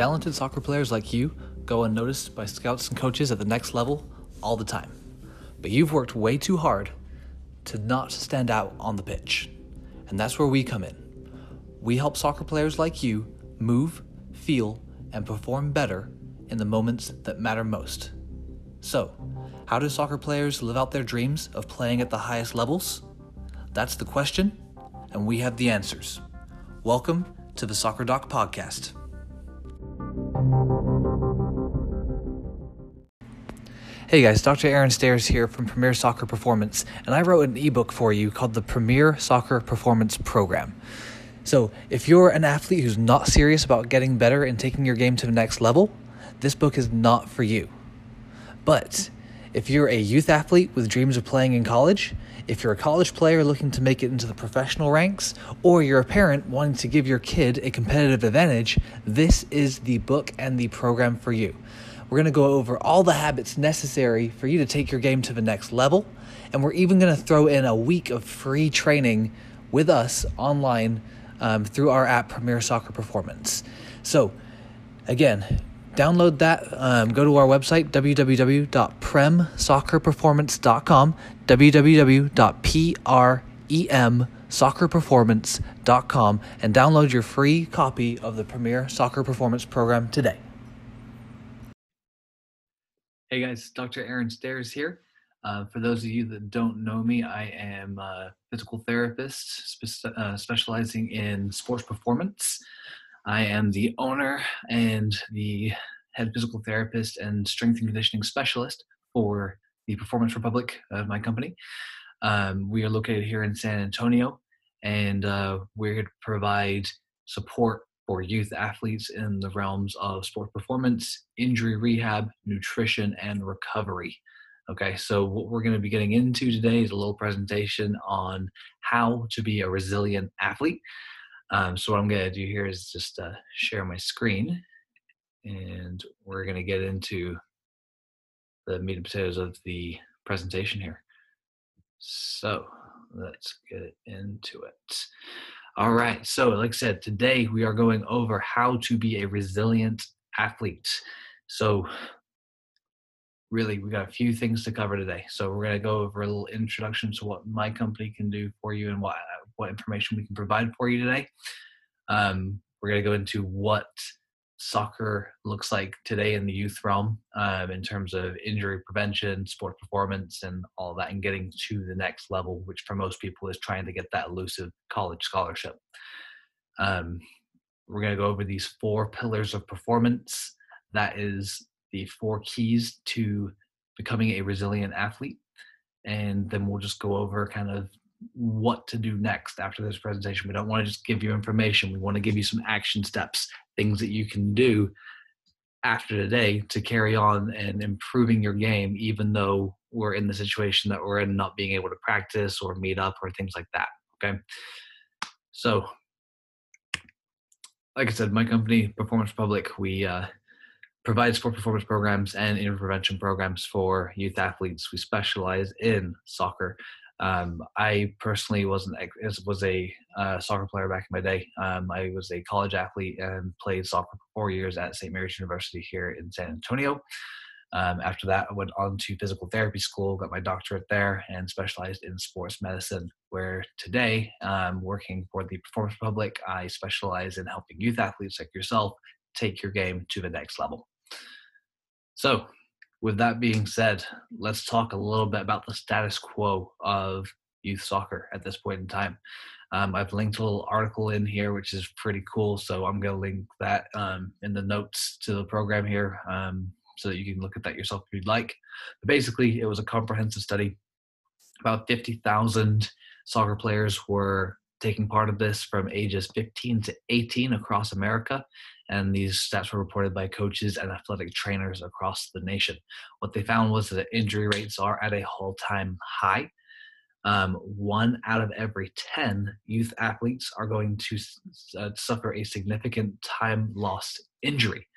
Talented soccer players like you go unnoticed by scouts and coaches at the next level all the time. But you've worked way too hard to not stand out on the pitch. And that's where we come in. We help soccer players like you move, feel, and perform better in the moments that matter most. So, how do soccer players live out their dreams of playing at the highest levels? That's the question, and we have the answers. Welcome to the Soccer Doc Podcast. Hey guys, Dr. Aaron Stairs here from Premier Soccer Performance, and I wrote an ebook for you called the Premier Soccer Performance Program. So, if you're an athlete who's not serious about getting better and taking your game to the next level, this book is not for you. But if you're a youth athlete with dreams of playing in college, if you're a college player looking to make it into the professional ranks, or you're a parent wanting to give your kid a competitive advantage, this is the book and the program for you. We're going to go over all the habits necessary for you to take your game to the next level. And we're even going to throw in a week of free training with us online um, through our app, Premier Soccer Performance. So, again, download that. Um, go to our website, www.premsoccerperformance.com, www.premsoccerperformance.com, and download your free copy of the Premier Soccer Performance Program today. Hey guys, Dr. Aaron Stairs here. Uh, for those of you that don't know me, I am a physical therapist spe- uh, specializing in sports performance. I am the owner and the head physical therapist and strength and conditioning specialist for the Performance Republic of my company. Um, we are located here in San Antonio, and uh, we're here to provide support for youth athletes in the realms of sport performance, injury rehab, nutrition, and recovery. Okay, so what we're going to be getting into today is a little presentation on how to be a resilient athlete. Um, so what I'm going to do here is just uh, share my screen, and we're going to get into the meat and potatoes of the presentation here. So let's get into it. All right. So, like I said, today we are going over how to be a resilient athlete. So, really, we got a few things to cover today. So, we're going to go over a little introduction to what my company can do for you and what what information we can provide for you today. Um, we're going to go into what soccer looks like today in the youth realm um, in terms of injury prevention, sport performance, and all that, and getting to the next level, which for most people is trying to get that elusive college scholarship. Um, we're going to go over these four pillars of performance. That is the four keys to becoming a resilient athlete. And then we'll just go over kind of what to do next after this presentation. We don't want to just give you information. We want to give you some action steps, things that you can do after today to carry on and improving your game, even though we're in the situation that we're in, not being able to practice or meet up or things like that. Okay. So, like I said, my company, Performance Republic, we uh, provide sport performance programs and intervention programs for youth athletes. We specialize in soccer, um, I personally wasn't was a uh, soccer player back in my day. Um, I was a college athlete and played soccer for four years at St. Mary's University here in San Antonio. Um, after that, I went on to physical therapy school, got my doctorate there, and specialized in sports medicine. Where today, um, working for the Performance Republic, I specialize in helping youth athletes like yourself take your game to the next level. So, with that being said, let's talk a little bit about the status quo of youth soccer at this point in time. Um, I've linked a little article in here, which is pretty cool. So I'm going to link that um, in the notes to the program here um, so that you can look at that yourself if you'd like. But basically, it was a comprehensive study. About 50,000 soccer players were taking part of this from ages 15 to 18 across America. And these stats were reported by coaches and athletic trainers across the nation. What they found was that injury rates are at a all time high. Um, one out of every 10 youth athletes are going to uh, suffer a significant time lost injury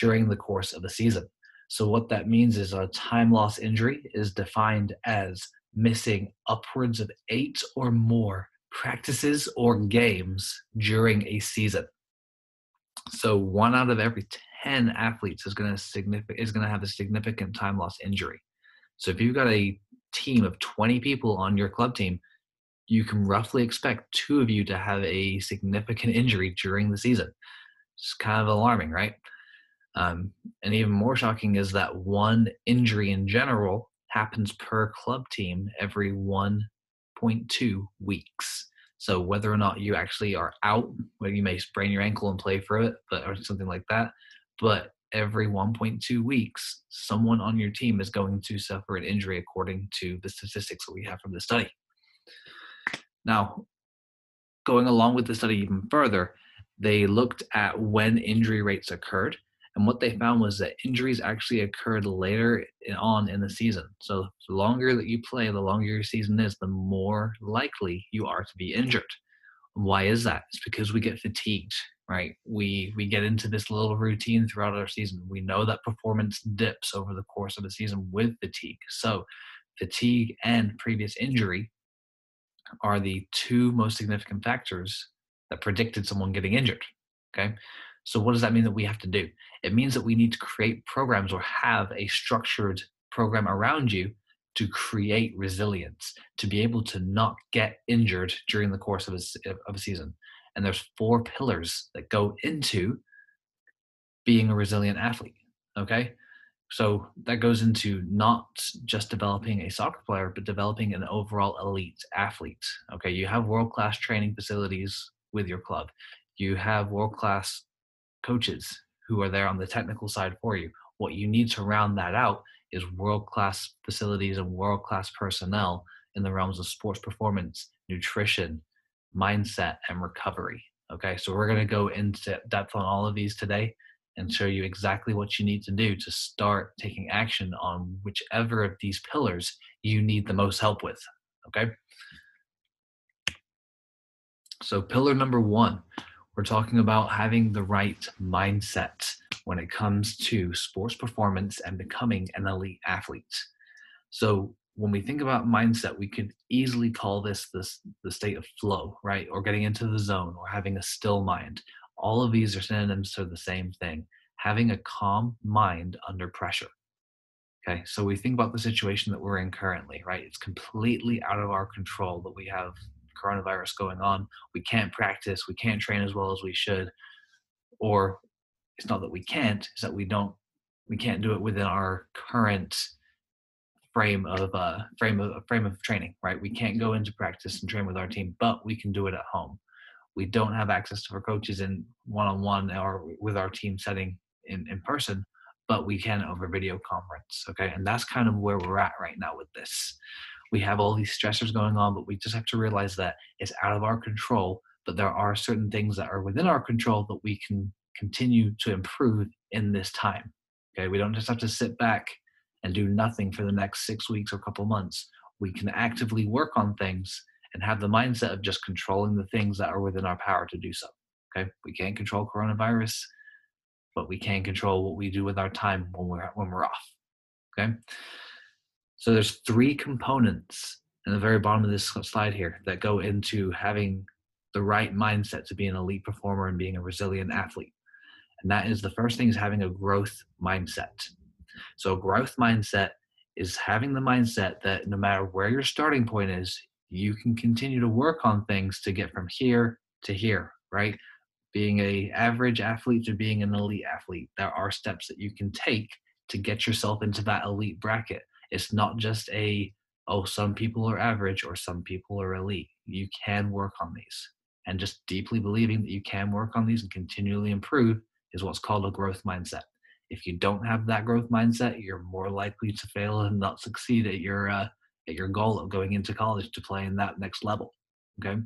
during the course of the season. So, what that means is a time loss injury is defined as missing upwards of eight or more practices or games during a season. So one out of every 10 athletes is going to significant is going to have a significant time loss injury. So if you've got a team of 20 people on your club team, you can roughly expect two of you to have a significant injury during the season. It's kind of alarming, right? Um, and even more shocking is that one injury in general happens per club team every 1.2 weeks. So whether or not you actually are out, where you may sprain your ankle and play for it, but or something like that, but every 1.2 weeks, someone on your team is going to suffer an injury according to the statistics that we have from the study. Now, going along with the study even further, they looked at when injury rates occurred. And what they found was that injuries actually occurred later on in the season. So the longer that you play, the longer your season is, the more likely you are to be injured. Why is that? It's because we get fatigued, right? We we get into this little routine throughout our season. We know that performance dips over the course of a season with fatigue. So fatigue and previous injury are the two most significant factors that predicted someone getting injured. Okay. So, what does that mean that we have to do? It means that we need to create programs or have a structured program around you to create resilience, to be able to not get injured during the course of a, of a season. And there's four pillars that go into being a resilient athlete. Okay. So that goes into not just developing a soccer player, but developing an overall elite athlete. Okay. You have world class training facilities with your club, you have world class coaches who are there on the technical side for you. What you need to round that out is world class facilities and world class personnel in the realms of sports performance, nutrition, mindset, and recovery. Okay, so we're going to go into depth on all of these today and show you exactly what you need to do to start taking action on whichever of these pillars you need the most help with. Okay. So, pillar number one we're talking about having the right mindset when it comes to sports performance and becoming an elite athlete. So when we think about mindset, we could easily call this this the state of flow, right? Or getting into the zone or having a still mind. All of these are synonyms to the same thing, having a calm mind under pressure. Okay, so we think about the situation that we're in currently, right? It's completely out of our control that we have coronavirus going on. We can't practice, we can't train as well as we should, or it's not that we can't, it's that we don't, we can't do it within our current frame of uh, frame of frame of training, right? We can't go into practice and train with our team, but we can do it at home. We don't have access to our coaches in one-on-one or with our team setting in, in person, but we can over video conference. Okay, and that's kind of where we're at right now with this we have all these stressors going on, but we just have to realize that it's out of our control. But there are certain things that are within our control that we can continue to improve in this time. Okay, we don't just have to sit back and do nothing for the next six weeks or couple months. We can actively work on things and have the mindset of just controlling the things that are within our power to do so. Okay, we can't control coronavirus, but we can control what we do with our time when we're when we're off. Okay. So there's three components in the very bottom of this slide here that go into having the right mindset to be an elite performer and being a resilient athlete. And that is the first thing is having a growth mindset. So growth mindset is having the mindset that no matter where your starting point is, you can continue to work on things to get from here to here, right? Being a average athlete to being an elite athlete, there are steps that you can take to get yourself into that elite bracket. It's not just a, oh, some people are average or some people are elite. You can work on these. And just deeply believing that you can work on these and continually improve is what's called a growth mindset. If you don't have that growth mindset, you're more likely to fail and not succeed at your uh, at your goal of going into college to play in that next level. Okay.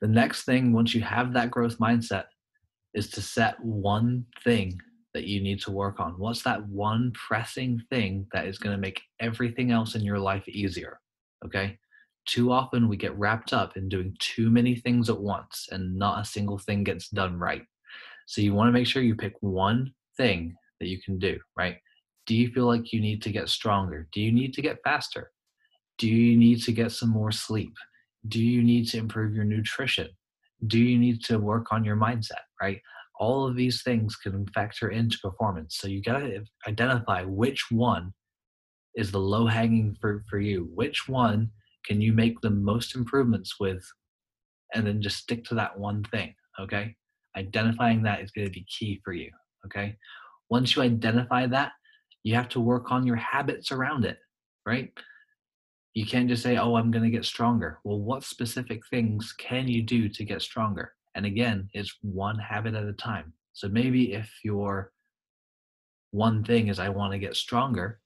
The next thing, once you have that growth mindset, is to set one thing that you need to work on? What's that one pressing thing that is going to make everything else in your life easier? Okay. Too often we get wrapped up in doing too many things at once and not a single thing gets done right. So you want to make sure you pick one thing that you can do, right? Do you feel like you need to get stronger? Do you need to get faster? Do you need to get some more sleep? Do you need to improve your nutrition? do you need to work on your mindset, right? All of these things can factor into performance. So you got to identify which one is the low hanging fruit for you. Which one can you make the most improvements with? And then just stick to that one thing, okay? Identifying that is going to be key for you, okay? Once you identify that, you have to work on your habits around it, right? You can't just say, oh, I'm going to get stronger. Well, what specific things can you do to get stronger? And again, it's one habit at a time. So maybe if your one thing is, I want to get stronger,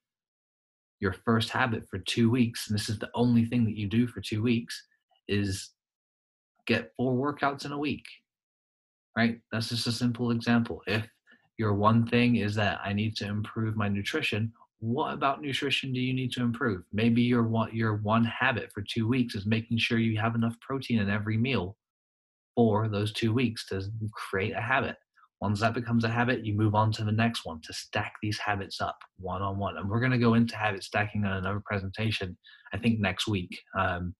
your first habit for two weeks, and this is the only thing that you do for two weeks, is get four workouts in a week. Right? That's just a simple example. If your one thing is that I need to improve my nutrition, what about nutrition do you need to improve? Maybe your one your one habit for two weeks is making sure you have enough protein in every meal for those two weeks to create a habit. Once that becomes a habit, you move on to the next one to stack these habits up one on one. And we're going to go into habit stacking on another presentation, I think next week. Um,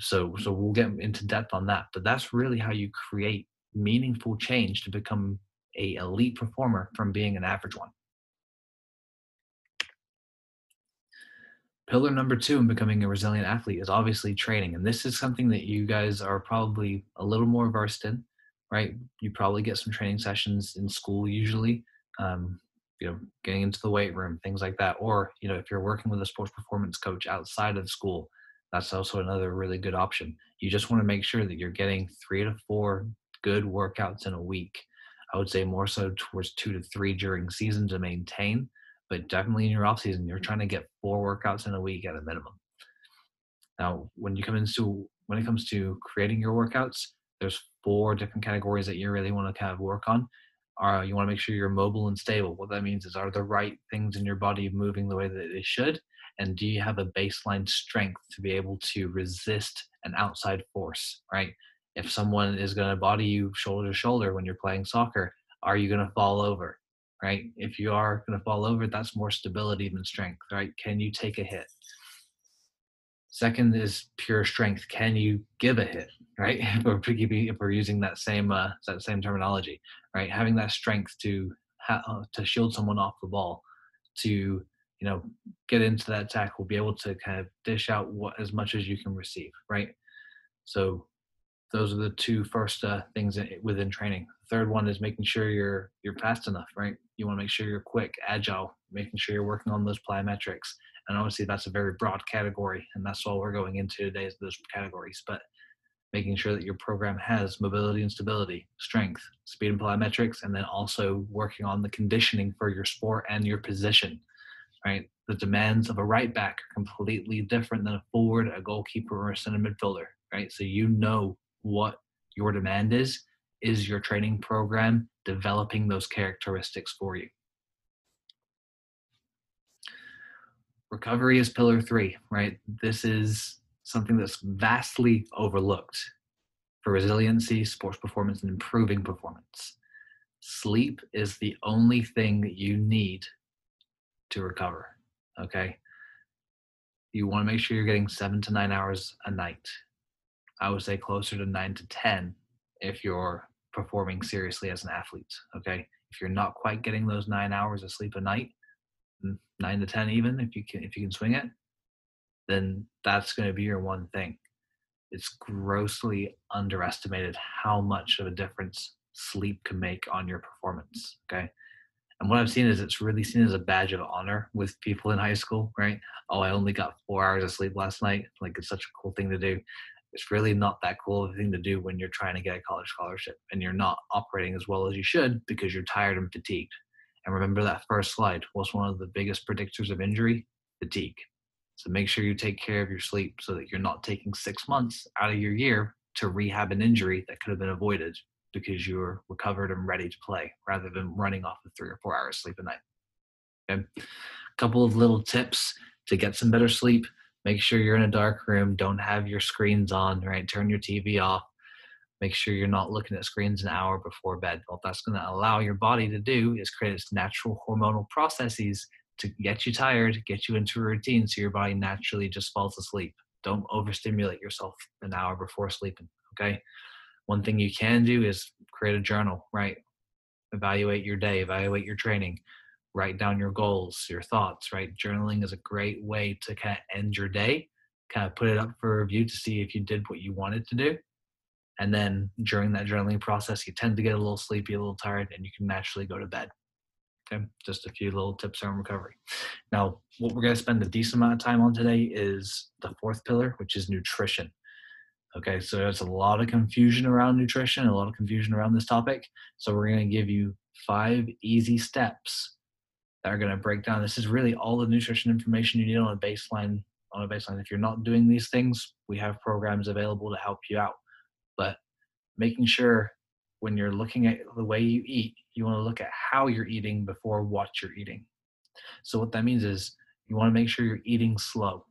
so, so we'll get into depth on that. But that's really how you create meaningful change to become a elite performer from being an average one. Pillar number two in becoming a resilient athlete is obviously training and this is something that you guys are probably a little more versed in right? You probably get some training sessions in school usually um, you know getting into the weight room things like that or you know if you're working with a sports performance coach outside of school that's also another really good option. You just want to make sure that you're getting three to four good workouts in a week. I would say more so towards two to three during season to maintain but definitely in your off season, you're trying to get four workouts in a week at a minimum. Now, when you come into when it comes to creating your workouts, there's four different categories that you really want to kind of work on. Are you want to make sure you're mobile and stable? What that means is are the right things in your body moving the way that they should? And do you have a baseline strength to be able to resist an outside force, right? If someone is going to body you shoulder to shoulder when you're playing soccer, are you going to fall over? Right? If you are going to fall over, that's more stability than strength, right? Can you take a hit? Second is pure strength. Can you give a hit, right? if, we're, using that same uh, that same terminology, right? Having that strength to ha- uh, to shield someone off the ball, to you know get into that tackle, be able to kind of dish out what as much as you can receive, right? So those are the two first uh, things within training. Third one is making sure you're you're fast enough, right? You want to make sure you're quick, agile, making sure you're working on those plyometrics. And obviously that's a very broad category, and that's all we're going into today is those categories. But making sure that your program has mobility and stability, strength, speed and plyometrics, and then also working on the conditioning for your sport and your position. Right? The demands of a right back are completely different than a forward, a goalkeeper, or a center midfielder. Right? So you know what your demand is is your training program developing those characteristics for you. Recovery is pillar three right? This is something that's vastly overlooked for resiliency sports performance and improving performance. Sleep is the only thing that you need to recover okay? You want to make sure you're getting seven to nine hours a night I would say closer to nine to 10 if you're performing seriously as an athlete. Okay. If you're not quite getting those nine hours of sleep a night, mm, nine to 10 even, if you can, if you can swing it, then that's going to be your one thing. It's grossly underestimated how much of a difference sleep can make on your performance. Okay. And what I've seen is it's really seen as a badge of honor with people in high school, right? Oh, I only got four hours of sleep last night. Like it's such a cool thing to do it's really not that cool of a thing to do when you're trying to get a college scholarship and you're not operating as well as you should because you're tired and fatigued. And remember that first slide was one of the biggest predictors of injury fatigue. So make sure you take care of your sleep so that you're not taking six months out of your year to rehab an injury that could have been avoided because you were recovered and ready to play rather than running off of three or four hours sleep a night. Okay. A couple of little tips to get some better sleep make sure you're in a dark room don't have your screens on right? Turn your tv off. Make sure you're not looking at screens an hour before bed. What that's going to allow your body to do is create its natural hormonal processes to get you tired get you into a routine so your body naturally just falls asleep. Don't overstimulate yourself an hour before sleeping okay? One thing you can do is create a journal, right? Evaluate your day, evaluate your training, write down your goals, your thoughts, right? Journaling is a great way to kind of end your day, kind of put it up for review to see if you did what you wanted to do. And then during that journaling process, you tend to get a little sleepy, a little tired, and you can naturally go to bed. Okay, just a few little tips on recovery. Now, what we're going to spend a decent amount of time on today is the fourth pillar, which is nutrition. Okay, so there's a lot of confusion around nutrition, a lot of confusion around this topic. So we're going to give you five easy steps that are going to break down. This is really all the nutrition information you need on a baseline. On a baseline, if you're not doing these things, we have programs available to help you out. But making sure when you're looking at the way you eat, you want to look at how you're eating before what you're eating. So what that means is you want to make sure you're eating slow.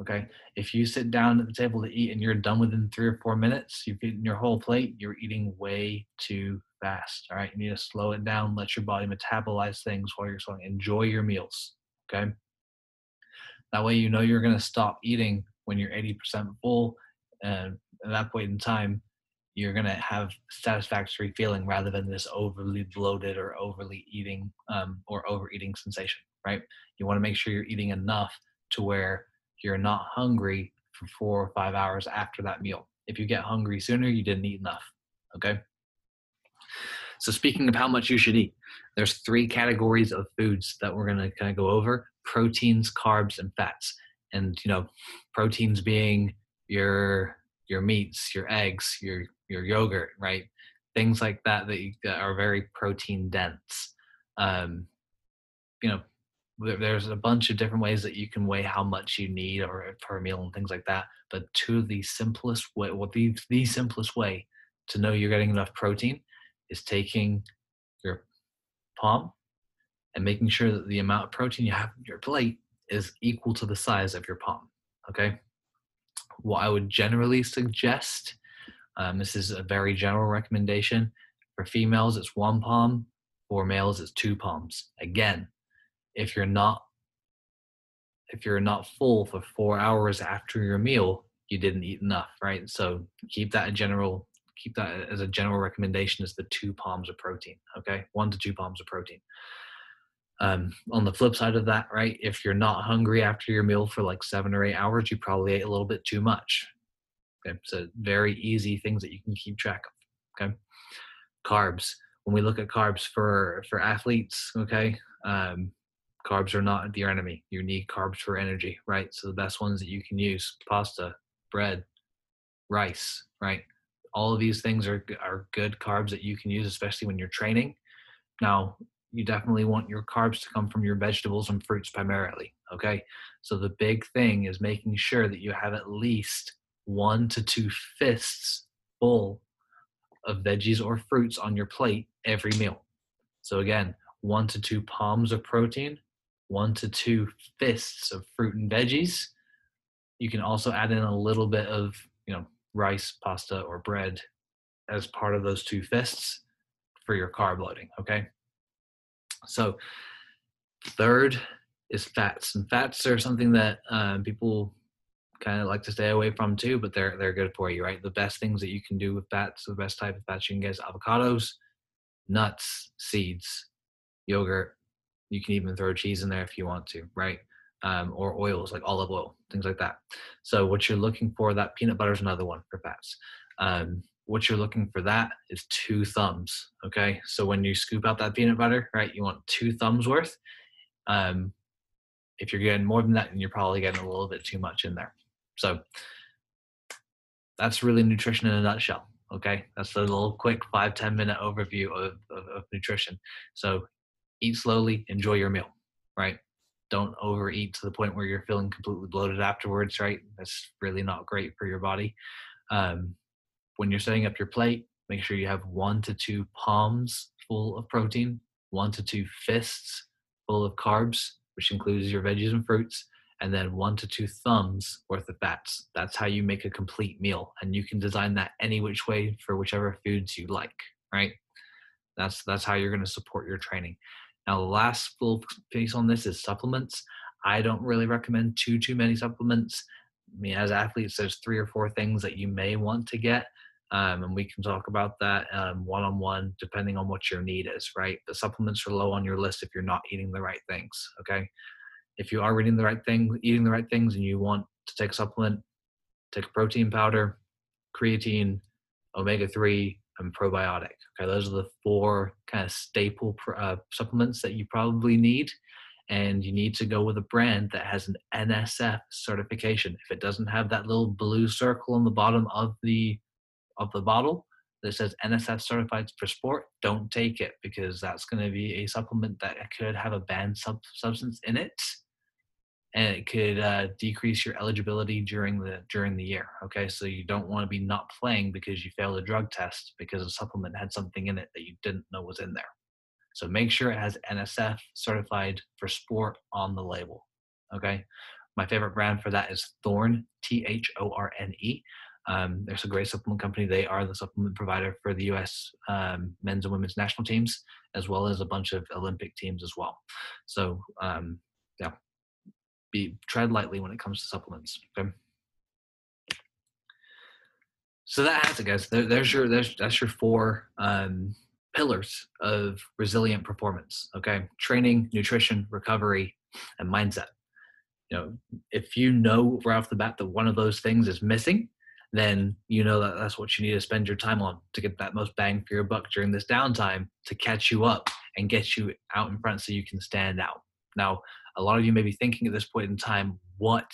Okay. If you sit down at the table to eat and you're done within three or four minutes, you've eaten your whole plate, you're eating way too fast. All right. You need to slow it down, let your body metabolize things while you're slowing. Enjoy your meals. Okay. That way you know you're going to stop eating when you're 80% full. And at that point in time, you're going to have satisfactory feeling rather than this overly bloated or overly eating um, or overeating sensation, right? You want to make sure you're eating enough to where you're not hungry for four or five hours after that meal. If you get hungry sooner, you didn't eat enough. Okay. So speaking of how much you should eat, there's three categories of foods that we're going to kind of go over: proteins, carbs, and fats. And you know, proteins being your your meats, your eggs, your your yogurt, right? Things like that that, you, that are very protein dense. Um, you know, there's a bunch of different ways that you can weigh how much you need or per meal and things like that. But two of the simplest way, well, the the simplest way to know you're getting enough protein is taking your palm and making sure that the amount of protein you have in your plate is equal to the size of your palm. Okay. What I would generally suggest, um, this is a very general recommendation. For females, it's one palm. For males, it's two palms. Again, if you're not if you're not full for four hours after your meal you didn't eat enough right so keep that a general keep that as a general recommendation is the two palms of protein okay one to two palms of protein um, on the flip side of that right if you're not hungry after your meal for like seven or eight hours you probably ate a little bit too much okay so very easy things that you can keep track of okay carbs when we look at carbs for for athletes okay um, carbs are not your enemy. You need carbs for energy, right? So the best ones that you can use: pasta, bread, rice, right? All of these things are are good carbs that you can use, especially when you're training. Now, you definitely want your carbs to come from your vegetables and fruits primarily. Okay, so the big thing is making sure that you have at least one to two fists full of veggies or fruits on your plate every meal. So again, one to two palms of protein one to two fists of fruit and veggies. You can also add in a little bit of, rice, pasta, or bread as part of those two fists for your carb loading. Okay. So, third is fats, and fats are something that um, people kind of like to stay away from too, but they're they're good for you, right? The best things that you can do with fats, the best type of fats you can get is avocados, nuts, seeds, yogurt, you can even throw cheese in there if you want to, right? Um, or oils like olive oil, things like that. So what you're looking for, that peanut butter is another one for fats. Um, what you're looking for that is two thumbs. Okay, so when you scoop out that peanut butter, right, you want two thumbs worth. Um, if you're getting more than that, then you're probably getting a little bit too much in there. So that's really nutrition in a nutshell. Okay, that's a little quick five ten minute overview of, of, of nutrition. So eat slowly, enjoy your meal, right? Don't overeat to the point where you're feeling completely bloated afterwards, right? That's really not great for your body. Um, when you're setting up your plate, make sure you have one to two palms full of protein, one to two fists full of carbs, which includes your veggies and fruits, and then one to two thumbs worth of fats. That's how you make a complete meal. And you can design that any which way for whichever foods you like, right? That's that's how you're going to support your training. Now, the last full piece on this is supplements. I don't really recommend too too many supplements. I mean, as athletes, there's three or four things that you may want to get. um, and we can talk about that one on one, depending on what your need is. Right, the supplements are low on your list if you're not eating the right things. Okay, if you are eating the right things, eating the right things, and you want to take a supplement, take a protein powder, creatine, omega three, and probiotic. Okay, those are the four kind of staple uh, supplements that you probably need and you need to go with a brand that has an NSF certification. If it doesn't have that little blue circle on the bottom of the of the bottle that says NSF certified for sport, don't take it because that's going to be a supplement that could have a banned sub- substance in it, and it could uh, decrease your eligibility during the during the year. Okay, so you don't want to be not playing because you failed a drug test because a supplement had something in it that you didn't know was in there. So make sure it has NSF certified for sport on the label. Okay. My favorite brand for that is Thorne, T H O R N E. Um, there's a great supplement company. They are the supplement provider for the U.S. Um, men's and women's national teams, as well as a bunch of Olympic teams as well. So, um, yeah, be tread lightly when it comes to supplements. Okay. So that has it, guys. There, there's your there's that's your four um, pillars of resilient performance okay training nutrition recovery and mindset you know if you know right off the bat that one of those things is missing then you know that that's what you need to spend your time on to get that most bang for your buck during this downtime to catch you up and get you out in front so you can stand out now a lot of you may be thinking at this point in time what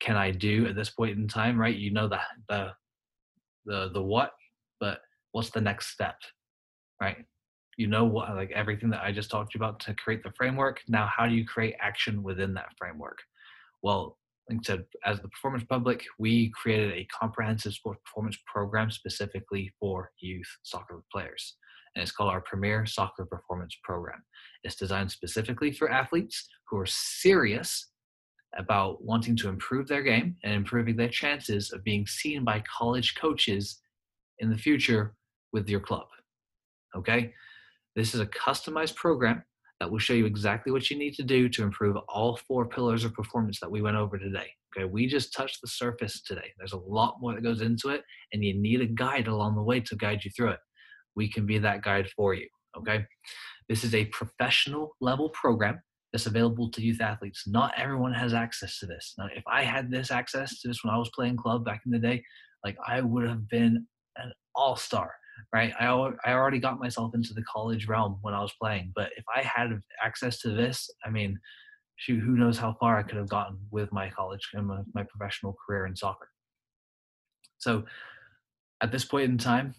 can i do at this point in time right you know the the the, the what but what's the next step right? You know what, like everything that I just talked to you about to create the framework. Now, how do you create action within that framework? Well, like I said, as the Performance Republic, we created a comprehensive sports performance program specifically for youth soccer players. And it's called our Premier Soccer Performance Program. It's designed specifically for athletes who are serious about wanting to improve their game and improving their chances of being seen by college coaches in the future with your club. Okay. This is a customized program that will show you exactly what you need to do to improve all four pillars of performance that we went over today. Okay, we just touched the surface today. There's a lot more that goes into it, and you need a guide along the way to guide you through it. We can be that guide for you. Okay, this is a professional level program that's available to youth athletes. Not everyone has access to this. Now, if I had this access to this when I was playing club back in the day, like I would have been an all star right? I, I already got myself into the college realm when I was playing, but if I had access to this, I mean, shoot, who knows how far I could have gotten with my college and my, my professional career in soccer. So at this point in time,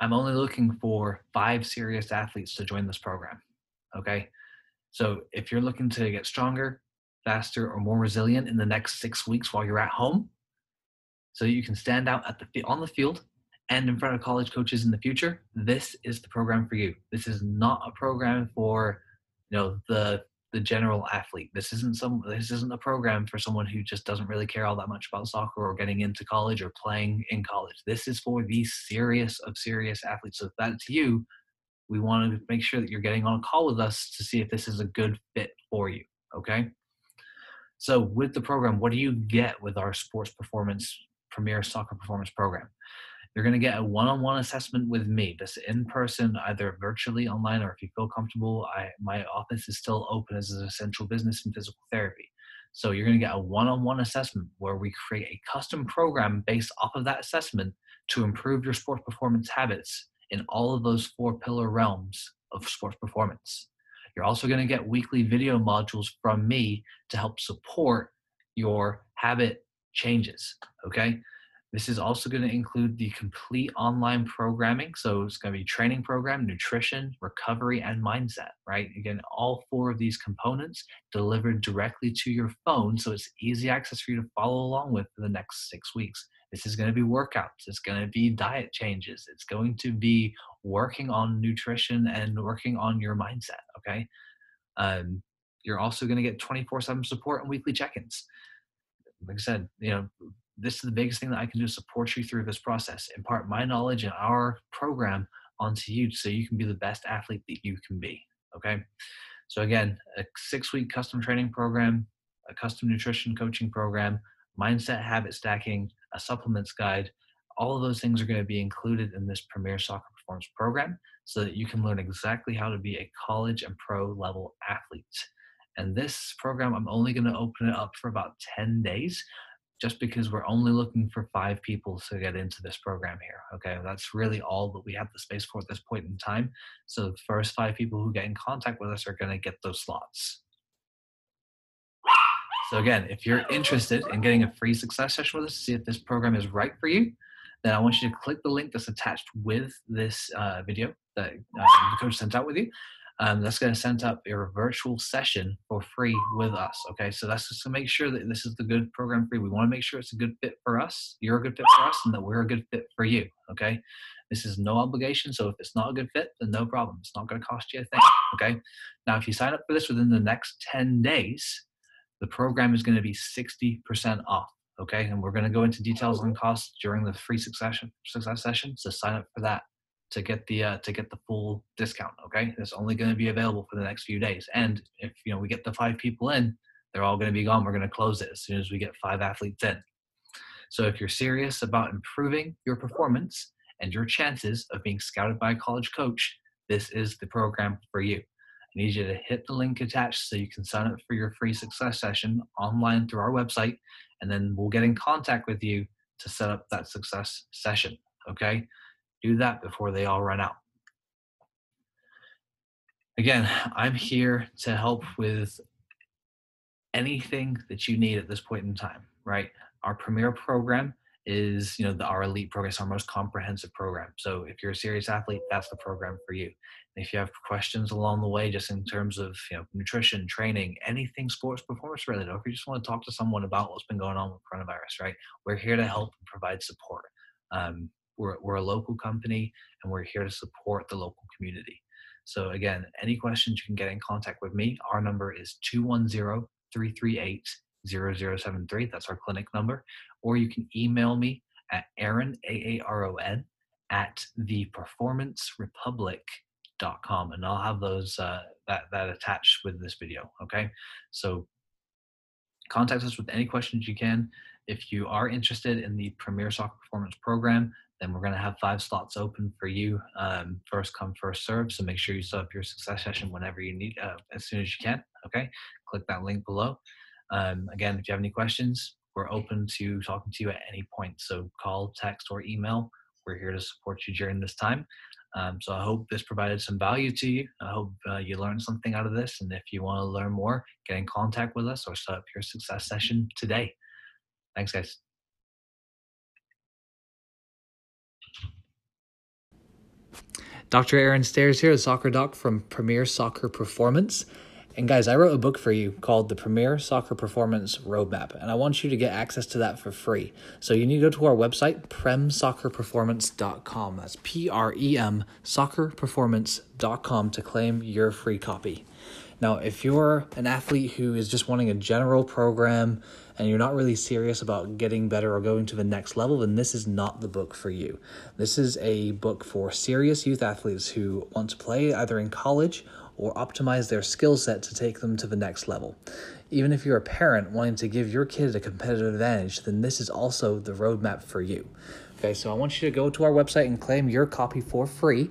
I'm only looking for five serious athletes to join this program. Okay. So if you're looking to get stronger, faster, or more resilient in the next six weeks while you're at home, so you can stand out at the on the field and in front of college coaches in the future, this is the program for you. This is not a program for, you know, the the general athlete. This isn't some this isn't a program for someone who just doesn't really care all that much about soccer or getting into college or playing in college. This is for the serious of serious athletes. So if that's you, we want to make sure that you're getting on a call with us to see if this is a good fit for you. Okay. So with the program, what do you get with our sports performance premier soccer performance program? You're going to get a one-on-one assessment with me. This in person, either virtually, online, or if you feel comfortable. I, my office is still open as an essential business in physical therapy. So you're going to get a one-on-one assessment where we create a custom program based off of that assessment to improve your sports performance habits in all of those four pillar realms of sports performance. You're also going to get weekly video modules from me to help support your habit changes. Okay. This is also going to include the complete online programming. So it's going to be training program, nutrition, recovery, and mindset, right? Again, all four of these components delivered directly to your phone. So it's easy access for you to follow along with for the next six weeks. This is going to be workouts. It's going to be diet changes. It's going to be working on nutrition and working on your mindset. Okay. Um, you're also going to get 24 7 support and weekly check ins. Like I said, you know, this is the biggest thing that I can do to support you through this process. Impart my knowledge and our program onto you so you can be the best athlete that you can be. Okay. So, again, a six week custom training program, a custom nutrition coaching program, mindset habit stacking, a supplements guide, All of those things are going to be included in this Premier Soccer Performance program so that you can learn exactly how to be a college and pro level athlete. And this program, I'm only going to open it up for about 10 days just because we're only looking for five people to get into this program here. Okay, that's really all that we have the space for at this point in time. So the first five people who get in contact with us are going to get those slots. So again, if you're interested in getting a free success session with us to see if this program is right for you, then I want you to click the link that's attached with this uh, video that uh, the coach sent out with you um, that's going to set up your virtual session for free with us. Okay, so that's just to make sure that this is the good program for you. We want to make sure it's a good fit for us, you're a good fit for us, and that we're a good fit for you. Okay, this is no obligation. So if it's not a good fit, then no problem. It's not going to cost you a thing. Okay, now if you sign up for this within the next 10 days, the program is going to be 60% off. Okay, and we're going to go into details on costs during the free succession success session. So sign up for that to get the uh, to get the full discount. Okay, it's only going to be available for the next few days. And if you know we get the five people in, they're all going to be gone. We're going to close it as soon as we get five athletes in. So if you're serious about improving your performance and your chances of being scouted by a college coach, this is the program for you. I need you to hit the link attached so you can sign up for your free success session online through our website, and then we'll get in contact with you to set up that success session. Okay do that before they all run out. Again, I'm here to help with anything that you need at this point in time, right? Our premier program is, you know, the, our elite program is our most comprehensive program. So if you're a serious athlete, that's the program for you. And if you have questions along the way, just in terms of, you know, nutrition, training, anything sports performance related, or if you just want to talk to someone about what's been going on with coronavirus, right? We're here to help and provide support. Um, we're, we're a local company and we're here to support the local community. So again, any questions, you can get in contact with me. Our number is 210-338-0073. That's our clinic number. Or you can email me at Aaron, A-A-R-O-N, at theperformancerepublic.com. And I'll have those, uh, that, that attached with this video. Okay. So contact us with any questions you can. If you are interested in the Premier Soccer Performance Program, then we're going to have five slots open for you. Um, first come, first serve. So make sure you set up your success session whenever you need, uh, as soon as you can. Okay, click that link below. Um, again, if you have any questions, we're open to talking to you at any point. So call, text, or email. We're here to support you during this time. Um, so I hope this provided some value to you. I hope uh, you learned something out of this. And if you want to learn more, get in contact with us or set up your success session today. Thanks, guys. Dr. Aaron Stairs here, a soccer doc from Premier Soccer Performance. And guys, I wrote a book for you called The Premier Soccer Performance Roadmap, and I want you to get access to that for free. So you need to go to our website, premsoccerperformance.com. That's P R E M soccerperformance.com to claim your free copy. Now, if you're an athlete who is just wanting a general program and you're not really serious about getting better or going to the next level, then this is not the book for you. This is a book for serious youth athletes who want to play either in college or optimize their skill set to take them to the next level. Even if you're a parent wanting to give your kid a competitive advantage, then this is also the roadmap for you. Okay, so I want you to go to our website and claim your copy for free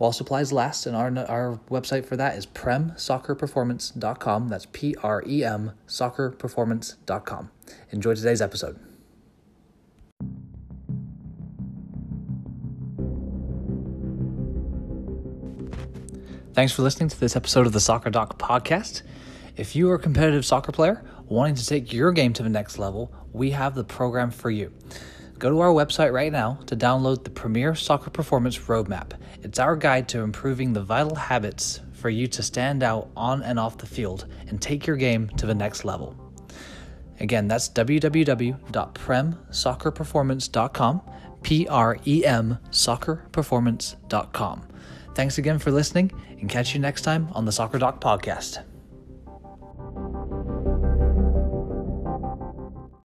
while supplies last, and our, our website for that is premsoccerperformance.com. That's P R E M soccerperformance.com. Enjoy today's episode. Thanks for listening to this episode of the Soccer Doc podcast. If you are a competitive soccer player wanting to take your game to the next level, we have the program for you. Go to our website right now to download the Premier Soccer Performance Roadmap. It's our guide to improving the vital habits for you to stand out on and off the field and take your game to the next level. Again, that's www.premsoccerperformance.com, P R E M soccerperformance.com. Thanks again for listening and catch you next time on the Soccer Doc podcast.